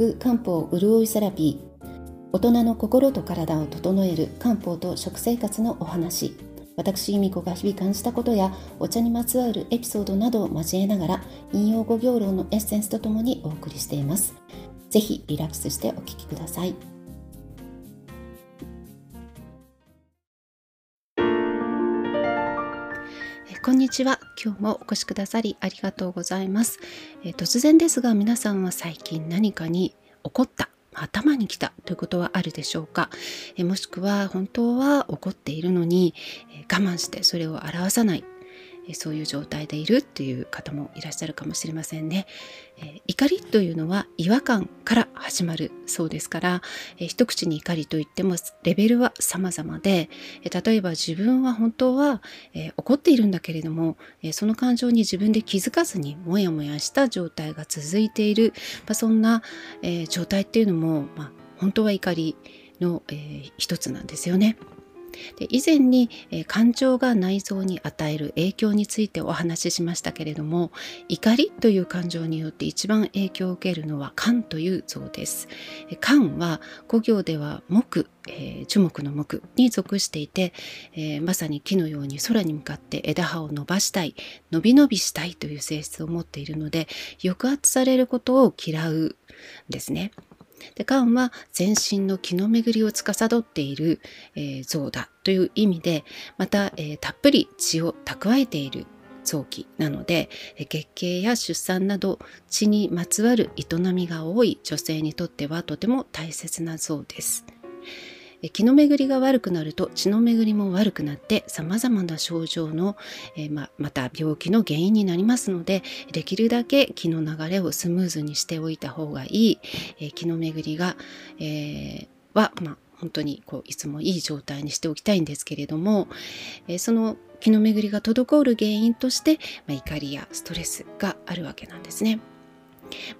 く漢方潤いセラピー。大人の心と体を整える漢方と食生活のお話。私由美子が日々感じたことやお茶にまつわるエピソードなどを交えながら引用語行論のエッセンスとともにお送りしています。ぜひリラックスしてお聞きください。こんにちは。今日もお越しくださりありがとうございます。え突然ですが皆さんは最近何かに起こった頭に来たということはあるでしょうか？えもしくは本当は怒っているのに我慢してそれを表さないそういう状態でいるっていう方もいらっしゃるかもしれませんね。え怒りというのは違和感から始まるそうですから、え一口に怒りといってもレベルは様々で、え例えば自分は本当は、え怒っているんだけれども、えその感情に自分で気づかずにモヤモヤした状態が続いている、まあ、そんな、え状態っていうのも、まあ、本当は怒りの、え一つなんですよね。で以前に、えー、感情が内臓に与える影響についてお話ししましたけれども怒りという感情によって一番影響を受けるのは肝という像です。肝は古行では木、えー、樹木の木に属していて、えー、まさに木のように空に向かって枝葉を伸ばしたい伸び伸びしたいという性質を持っているので抑圧されることを嫌うんですね。で肝は全身の気の巡りを司っている、えー、像だという意味でまた、えー、たっぷり血を蓄えている臓器なので月経や出産など血にまつわる営みが多い女性にとってはとても大切な像です。気の巡りが悪くなると血の巡りも悪くなって様々な症状の、えー、ままた病気の原因になりますのでできるだけ気の流れをスムーズにしておいた方がいい、えー、気の巡りが、えー、は、ま本当にこういつもいい状態にしておきたいんですけれども、えその気の巡りが滞る原因として、ま怒りやストレスがあるわけなんですね。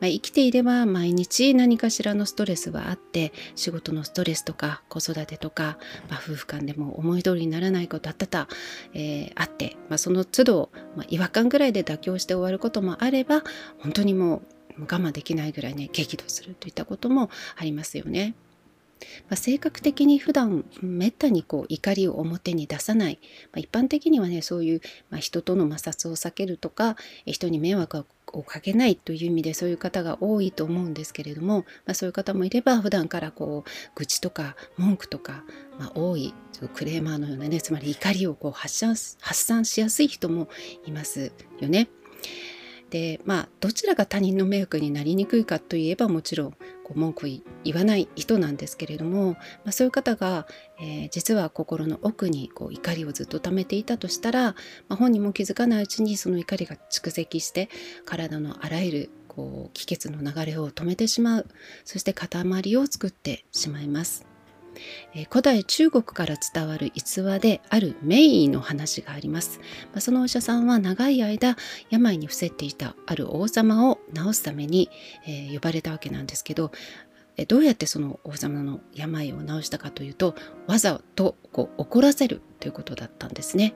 まあ、生きていれば毎日何かしらのストレスはあって仕事のストレスとか子育てとか、まあ、夫婦間でも思い通りにならないことあったた、えー、あって、まあ、その都度、まあ、違和感ぐらいで妥協して終わることもあれば本当にもう我慢できないぐらいね激怒するといったこともありますよね。まあ、性格的に普段めったにこう怒りを表に出さない、まあ、一般的にはねそういう、まあ、人との摩擦を避けるとか人に迷惑をかけないという意味でそういう方が多いと思うんですけれども、まあ、そういう方もいれば普段からこう愚痴とか文句とか、まあ、多いクレーマーのようなねつまり怒りをこう発散発散しやすい人もいますよね。でまあどちらが他人の迷惑になりにくいかといえばもちろんこう文句言わない人なんですけれども、まあ、そういう方が、えー、実は心の奥にこう怒りをずっと溜めていたとしたら、まあ、本人も気づかないうちにその怒りが蓄積して体のあらゆるこう気血の流れを止めてしまうそして塊を作ってしまいます。古代中国から伝わる逸話である名医の話があります、ま、そのお医者さんは長い間病に伏せっていたある王様を治すために、え、呼ばれたわけなんですけどどうやってその王様の病を治したかというとわざとこう怒らせるということだったんですね。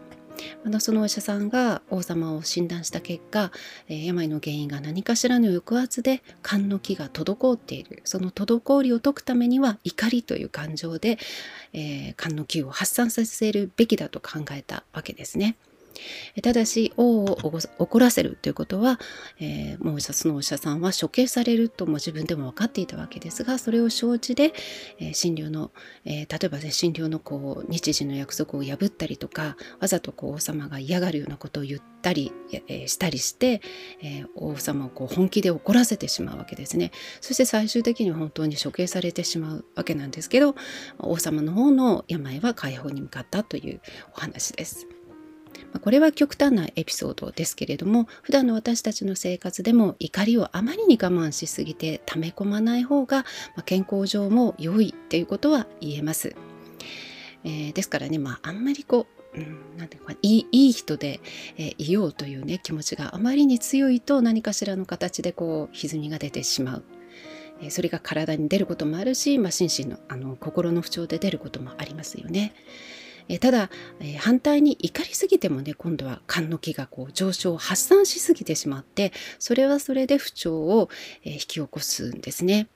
またそのお医者さんが王様を診断した結果、えー、病の原因が何かしらの抑圧で肝の気が滞っているその滞りを解くためには怒りという感情で、えー、肝の気を発散させるべきだと考えたわけですね。ただし王を怒らせるということは、えー、もうそのお医者さんは処刑されるとも自分でも分かっていたわけですがそれを承知で、えー、診療の、えー、例えば、ね、診療のこう日時の約束を破ったりとかわざとこう王様が嫌がるようなことを言ったり、えしたりして、え王様をこう本気で怒らせてしまうわけですねそして最終的には本当に処刑されてしまうわけなんですけど王様の方の病は解放に向かったというお話です。これは極端なエピソードですけれども普段の私たちの生活でも怒りをあまりに我慢しすぎて溜め込まない方が健康上も良いっていうことは言えます。えー、ですからね、まあ、あんまりこう、うん、なんていうかいいい人で、えー、いようというね気持ちがあまりに強いと何かしらの形でこう歪みが出てしまう。えそれが体に出ることもあるし、まあ、心身のあの心の不調で出ることもありますよね。えただ、え反対に怒りすぎてもね今度は肝の気がこう上昇発散しすぎてしまってそれはそれで不調を、え引き起こすんですね。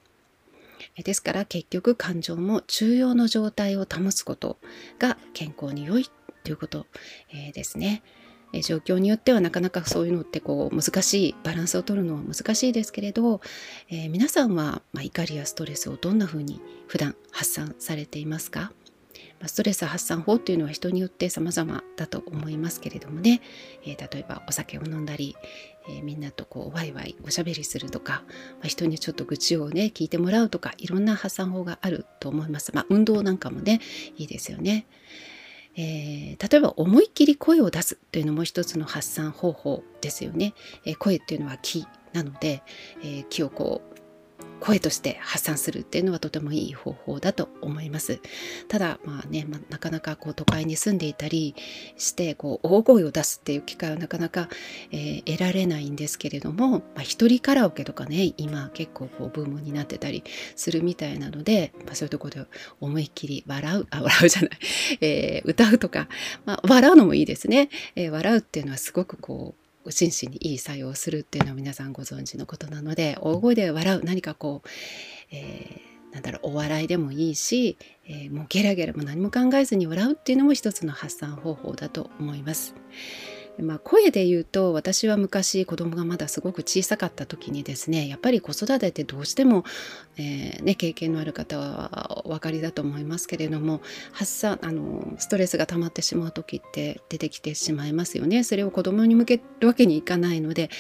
ですから結局感情も中庸の状態を保つことが健康に良いということ、え、ですね。状況によってはなかなかそういうのってこう難しいバランスを取るのは難しいですけれど、えー、皆さんは、まあ、怒りやストレスをどんなふうに普段発散されていますか？まストレス発散法っていうのは人によって様々だと思いますけれどもね、えー、例えばお酒を飲んだり、えー、みんなとこうワイワイおしゃべりするとか、まあ、人にちょっと愚痴をね聞いてもらうとかいろんな発散法があると思います。まあ、運動なんかもねいいですよね。えー、例えば思いっきり声を出すというのも一つの発散方法ですよね。えー、声っていうのは気なので、えー、気をこう声として発散するっていうのはとてもいい方法だと思います。ただまあね、まあ、なかなかこう都会に住んでいたりしてこう大声を出すっていう機会はなかなか、えー、得られないんですけれども、まあ、一人カラオケとかね今結構こうブームになってたりするみたいなので、まあ、そういうところで思いっきり笑うあ笑うじゃない、えー、歌うとか、まあ、笑うのもいいですね、えー、笑うっていうのはすごくこう心身にいい作用をするっていうのは皆さんご存知のことなので大声で笑う何かこう、えー、なんだろうお笑いでもいいし、えー、もうゲラゲラも何も考えずに笑うっていうのも一つの発散方法だと思います。まあ、声で言うと私は昔子供がまだすごく小さかった時にですねやっぱり子育てってどうしても、えー、ね、経験のある方はお分かりだと思いますけれども発散あのストレスが溜まってしまう時って出てきてしまいますよね。それを子供に向けるわけにいかないので、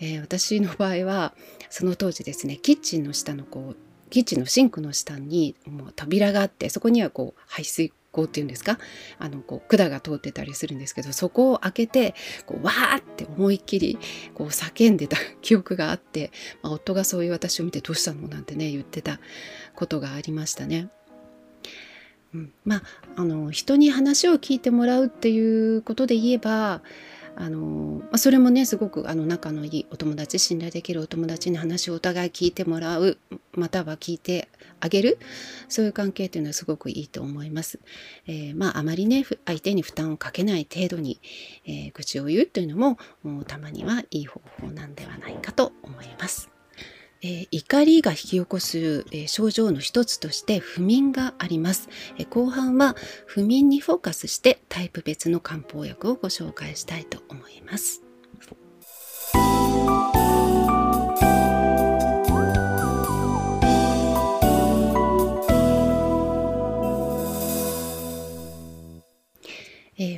えー、私の場合はその当時ですねキッチンの下のこうキッチンのシンクの下にもう扉があってそこにはこう排水口っていうんですか？あのこう管が通ってたりするんですけどそこを開けてこうわーって思いっきりこう叫んでた記憶があって、まあ、夫がそういう私を見てどうしたのなんてね言ってたことがありましたね。うん、まああの人に話を聞いてもらうっていうことで言えばあのまあ、それもねすごくあの仲のいいお友達信頼できるお友達に話をお互い聞いてもらう。または聞いてあげるそういう関係っていうのはすごくいいと思います。えー、まああまりね相手に負担をかけない程度に、えー、愚痴を言うというのもたまにはいい方法なんではないかと思います。えー、怒りが引き起こす、えー、症状の一つとして不眠があります、えー、後半は不眠にフォーカスしてタイプ別の漢方薬をご紹介したいと思います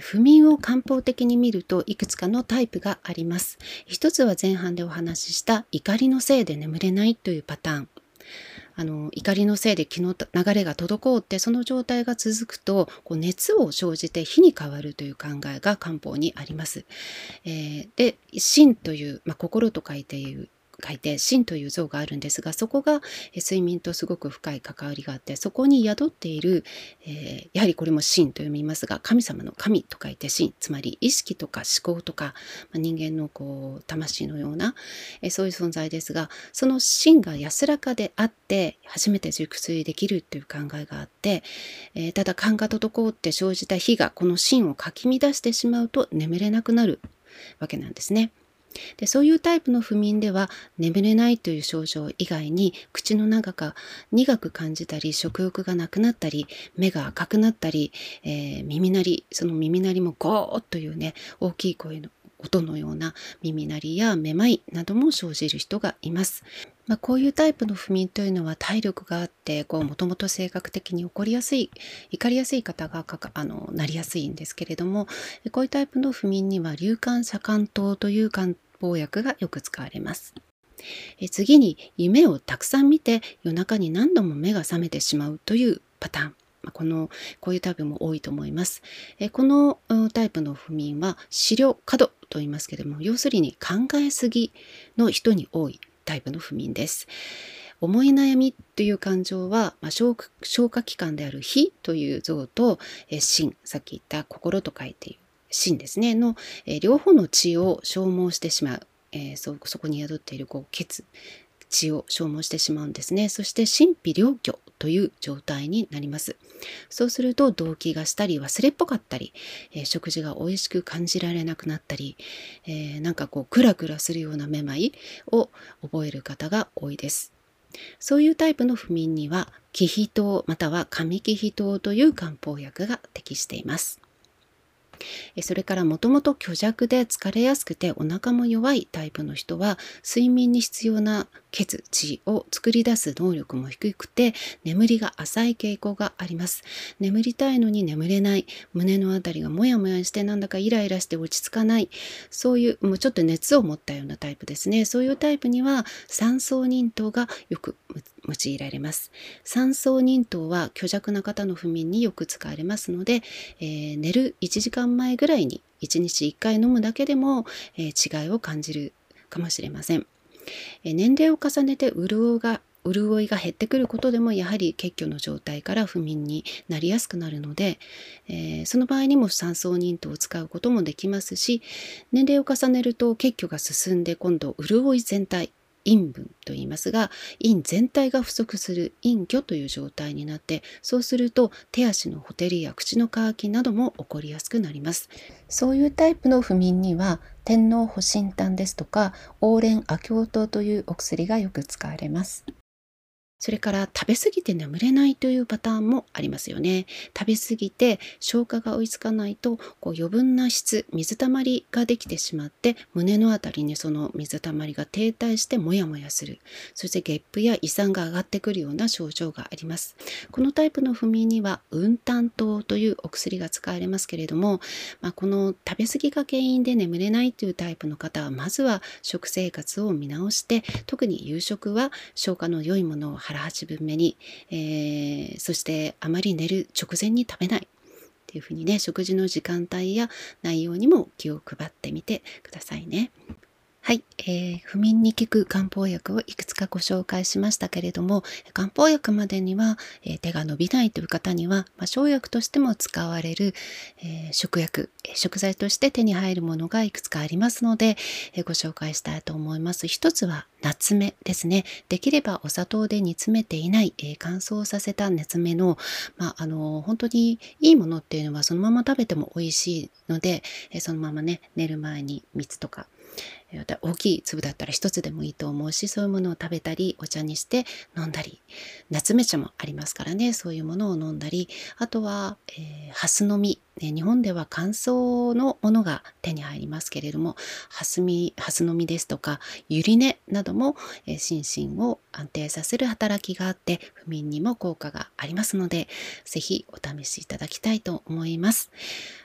不眠を漢方的に見るといくつかのタイプがあります。一つは前半でお話しした怒りのせいで眠れないというパターン。あの怒りのせいで気の流れが滞ってその状態が続くとこう熱を生じて火に変わるという考えが漢方にあります。えー、で心という、まあ、心と書いている書いて心という像があるんですがそこが睡眠とすごく深い関わりがあってそこに宿っている、えー、やはりこれも心と読みますが神様の神と書いて心つまり意識とか思考とか、まあ、人間のこう魂のような、えー、そういう存在ですがその心が安らかであって初めて熟睡できるという考えがあって、えー、ただ勘が滞って生じた火がこの心をかき乱してしまうと眠れなくなるわけなんですね。でそういうタイプの不眠では眠れないという症状以外に口の中が苦く感じたり食欲がなくなったり目が赤くなったり、えー、耳鳴りその耳鳴りもゴーッというね大きい声の音のような耳鳴りやめまいなども生じる人がいます。まあ、こういうタイプの不眠というのは体力があってもともと性格的に起こりやすい怒りやすい方があのなりやすいんですけれどもこういうタイプの不眠には硫酸左肝糖という漢方薬がよく使われます。え次に夢をたくさん見て夜中に何度も目が覚めてしまうというパターン。このこういうタイプも多いと思います。えこのタイプの不眠は視力過度と言いますけれども要するに考えすぎの人に多いタイプの不眠です。思い悩みという感情は、まあ、消化器官である火という像と、え心さっき言った心と書いている心ですね。の、え両方の血を消耗してしまう、えー、そそこに宿っているこう血血を消耗してしまうんですね。そして神秘両居という状態になります。そうすると動悸がしたり忘れっぽかったり、えー、食事が美味しく感じられなくなったり、えー、なんかこうクラクラするようなめまいを覚える方が多いです。そういうタイプの不眠には気皮糖または上気皮糖という漢方薬が適しています。それからもともと虚弱で疲れやすくてお腹も弱いタイプの人は睡眠に必要な血血を作り出す能力も低くて眠りが浅い傾向があります。眠りたいのに眠れない。胸のあたりがモヤモヤしてなんだかイライラして落ち着かない。そういうもうちょっと熱を持ったようなタイプですね。そういうタイプには三層忍糖がよく用いられます三層忍糖は虚弱な方の不眠によく使われますので、えー、寝る1時間前ぐらいに1日1回飲むだけでも、えー、違いを感じるかもしれませんえ。年齢を重ねて潤いが潤いが減ってくることでもやはり血虚の状態から不眠になりやすくなるので、えー、その場合にも酸素忍糖を使うこともできますし年齢を重ねると血虚が進んで今度潤い全体陰分と言いますが陰全体が不足する陰虚という状態になってそうすると手足のほてりや口の渇きなども起こりやすくなります。そういうタイプの不眠には天皇保身炭ですとか黄連亜経糖というお薬がよく使われます。それから食べ過ぎて眠れないというパターンもありますよね。食べ過ぎて消化が追いつかないとこう余分な質、水たまりができてしまって胸のあたりにその水たまりが停滞してモヤモヤする。そしてゲップや胃酸が上がってくるような症状があります。このタイプの不眠には運炭糖というお薬が使われますけれども、まあ、この食べ過ぎが原因で眠れないというタイプの方はまずは食生活を見直して特に夕食は消化の良いものを腹八分目に、えー、そしてあまり寝る直前に食べないっていうふうにね食事の時間帯や内容にも気を配ってみてくださいね。はい、えー、不眠に効く漢方薬をいくつかご紹介しましたけれども漢方薬までには、えー、手が伸びないという方には、まあ、生薬としても使われる、えー、食薬食材として手に入るものがいくつかありますので、えご紹介したいと思います。一つは夏目ですね。できればお砂糖で煮詰めていない、え乾燥させた夏目の、まあ、あの本当にいいものっていうのはそのまま食べても美味しいので、えそのままね寝る前に蜜とか大きい粒だったら一つでもいいと思うしそういうものを食べたりお茶にして飲んだり夏目茶もありますからね。そういうものを飲んだりあとは、えー、ハスの実。ね、日本では乾燥のものが手に入りますけれどもハスミハスの実ですとかゆり根なども、えー、心身を安定させる働きがあって不眠にも効果がありますので是非お試しいただきたいと思います。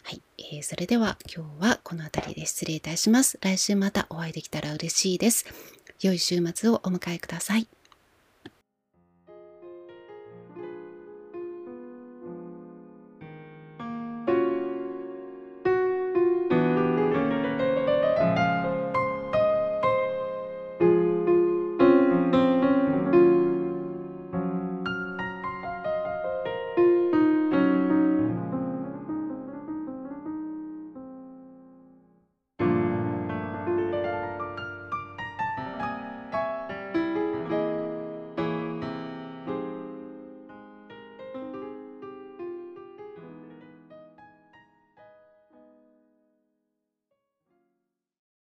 はい、えー、それでは今日はこの辺りで失礼いたします。来週またお会いできたら嬉しいです。良い週末をお迎えください。